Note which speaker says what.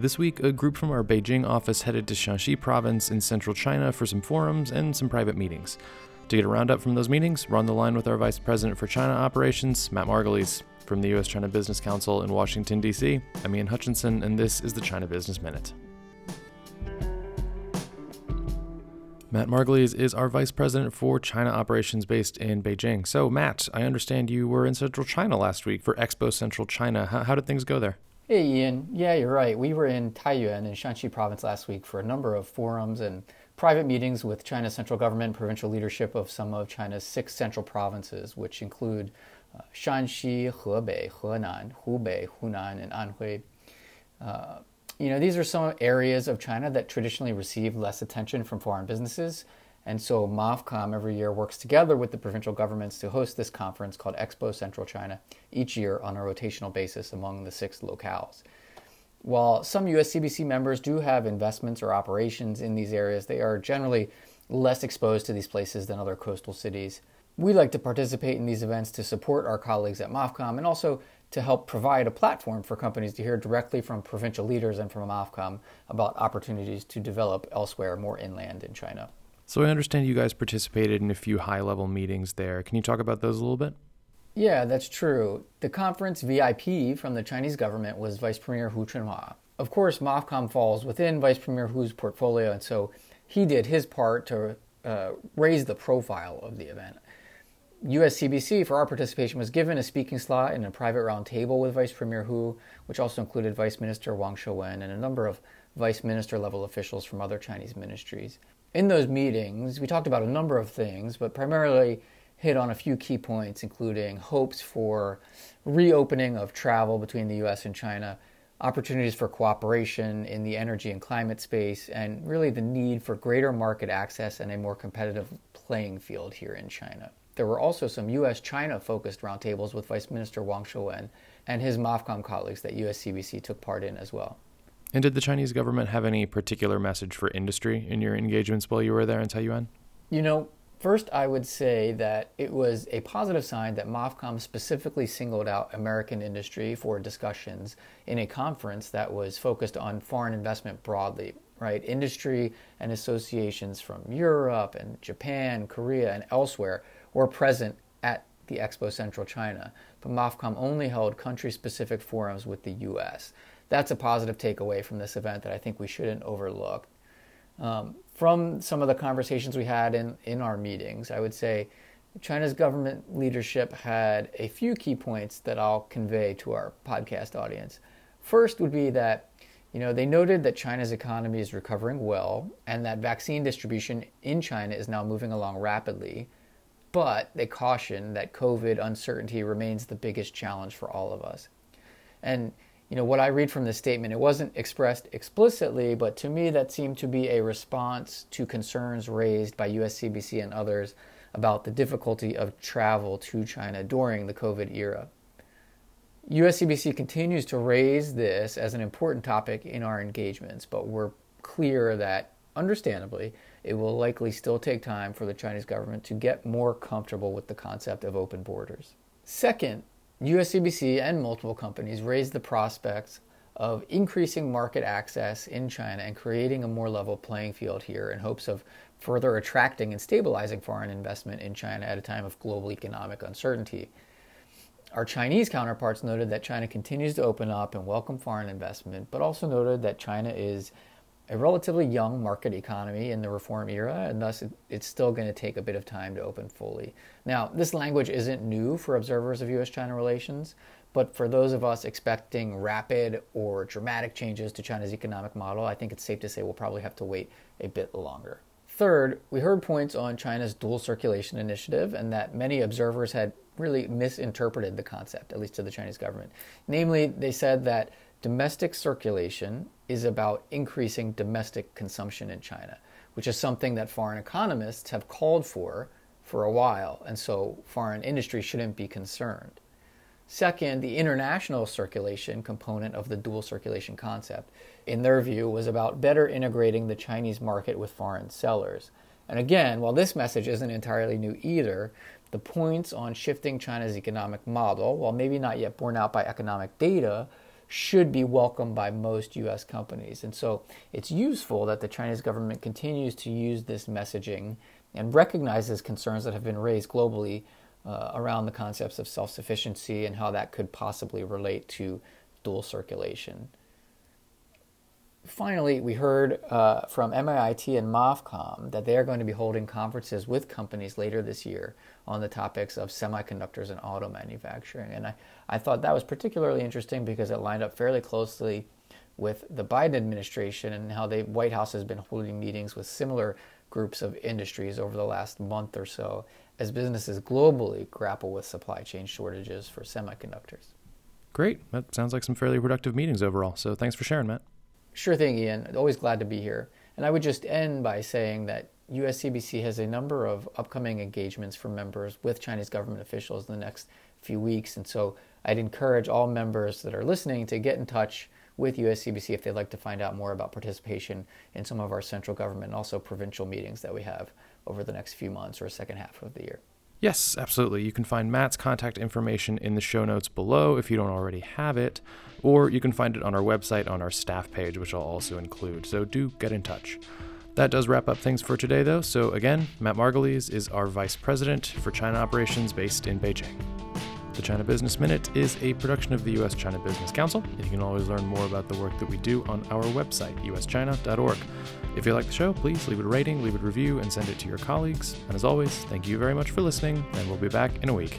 Speaker 1: This week, a group from our Beijing office headed to Shanxi province in central China for some forums and some private meetings. To get a roundup from those meetings, we're on the line with our Vice President for China Operations, Matt Margulies. From the U.S. China Business Council in Washington, D.C., I'm Ian Hutchinson, and this is the China Business Minute. Matt Margulies is our vice president for China operations based in Beijing. So, Matt, I understand you were in central China last week for Expo Central China. How, how did things go there?
Speaker 2: Hey, Ian. Yeah, you're right. We were in Taiyuan in Shanxi province last week for a number of forums and private meetings with China's central government, and provincial leadership of some of China's six central provinces, which include uh, Shanxi, Hebei, Henan, Hubei, Hunan, and Anhui. Uh, you know, these are some areas of China that traditionally receive less attention from foreign businesses. And so MOFCOM every year works together with the provincial governments to host this conference called Expo Central China each year on a rotational basis among the six locales. While some USCBC members do have investments or operations in these areas, they are generally less exposed to these places than other coastal cities. We like to participate in these events to support our colleagues at MOFCOM and also to help provide a platform for companies to hear directly from provincial leaders and from MOFCOM about opportunities to develop elsewhere, more inland in China.
Speaker 1: So I understand you guys participated in a few high level meetings there. Can you talk about those a little bit?
Speaker 2: Yeah, that's true. The conference VIP from the Chinese government was Vice Premier Hu Chunhua. Of course, MOFCOM falls within Vice Premier Hu's portfolio, and so he did his part to uh, raise the profile of the event. USCBC, for our participation, was given a speaking slot in a private roundtable with Vice Premier Hu, which also included Vice Minister Wang Shouwen and a number of Vice Minister level officials from other Chinese ministries. In those meetings, we talked about a number of things, but primarily hit on a few key points, including hopes for reopening of travel between the US and China, opportunities for cooperation in the energy and climate space, and really the need for greater market access and a more competitive playing field here in China. There were also some U.S. China focused roundtables with Vice Minister Wang Shouwen and his MOFCOM colleagues that USCBC took part in as well.
Speaker 1: And did the Chinese government have any particular message for industry in your engagements while you were there in Taiyuan?
Speaker 2: You know, first I would say that it was a positive sign that MOFCOM specifically singled out American industry for discussions in a conference that was focused on foreign investment broadly, right? Industry and associations from Europe and Japan, Korea, and elsewhere were present at the Expo Central China, but MOFCOM only held country specific forums with the US. That's a positive takeaway from this event that I think we shouldn't overlook. Um, from some of the conversations we had in, in our meetings, I would say China's government leadership had a few key points that I'll convey to our podcast audience. First would be that you know, they noted that China's economy is recovering well and that vaccine distribution in China is now moving along rapidly, but they caution that COVID uncertainty remains the biggest challenge for all of us. And you know what I read from this statement, it wasn't expressed explicitly, but to me that seemed to be a response to concerns raised by USCBC and others about the difficulty of travel to China during the COVID era. USCBC continues to raise this as an important topic in our engagements, but we're clear that, understandably, it will likely still take time for the Chinese government to get more comfortable with the concept of open borders. Second, USCBC and multiple companies raised the prospects of increasing market access in China and creating a more level playing field here in hopes of further attracting and stabilizing foreign investment in China at a time of global economic uncertainty. Our Chinese counterparts noted that China continues to open up and welcome foreign investment, but also noted that China is a relatively young market economy in the reform era, and thus it, it's still going to take a bit of time to open fully. Now, this language isn't new for observers of US China relations, but for those of us expecting rapid or dramatic changes to China's economic model, I think it's safe to say we'll probably have to wait a bit longer. Third, we heard points on China's dual circulation initiative and that many observers had really misinterpreted the concept, at least to the Chinese government. Namely, they said that domestic circulation is about increasing domestic consumption in China, which is something that foreign economists have called for for a while, and so foreign industry shouldn't be concerned. Second, the international circulation component of the dual circulation concept, in their view, was about better integrating the Chinese market with foreign sellers. And again, while this message isn't entirely new either, the points on shifting China's economic model, while maybe not yet borne out by economic data, should be welcomed by most US companies. And so it's useful that the Chinese government continues to use this messaging and recognizes concerns that have been raised globally uh, around the concepts of self sufficiency and how that could possibly relate to dual circulation. Finally, we heard uh, from MIIT and MOFCOM that they are going to be holding conferences with companies later this year on the topics of semiconductors and auto manufacturing. And I, I thought that was particularly interesting because it lined up fairly closely with the Biden administration and how the White House has been holding meetings with similar groups of industries over the last month or so as businesses globally grapple with supply chain shortages for semiconductors.
Speaker 1: Great. That sounds like some fairly productive meetings overall. So thanks for sharing, Matt.
Speaker 2: Sure thing, Ian. Always glad to be here. And I would just end by saying that USCBC has a number of upcoming engagements for members with Chinese government officials in the next few weeks. And so I'd encourage all members that are listening to get in touch with USCBC if they'd like to find out more about participation in some of our central government and also provincial meetings that we have over the next few months or second half of the year.
Speaker 1: Yes, absolutely. You can find Matt's contact information in the show notes below if you don't already have it, or you can find it on our website on our staff page, which I'll also include. So do get in touch. That does wrap up things for today, though. So, again, Matt Margulies is our Vice President for China operations based in Beijing. The China Business Minute is a production of the U.S. China Business Council, and you can always learn more about the work that we do on our website, uschina.org. If you like the show, please leave it a rating, leave it a review, and send it to your colleagues. And as always, thank you very much for listening, and we'll be back in a week.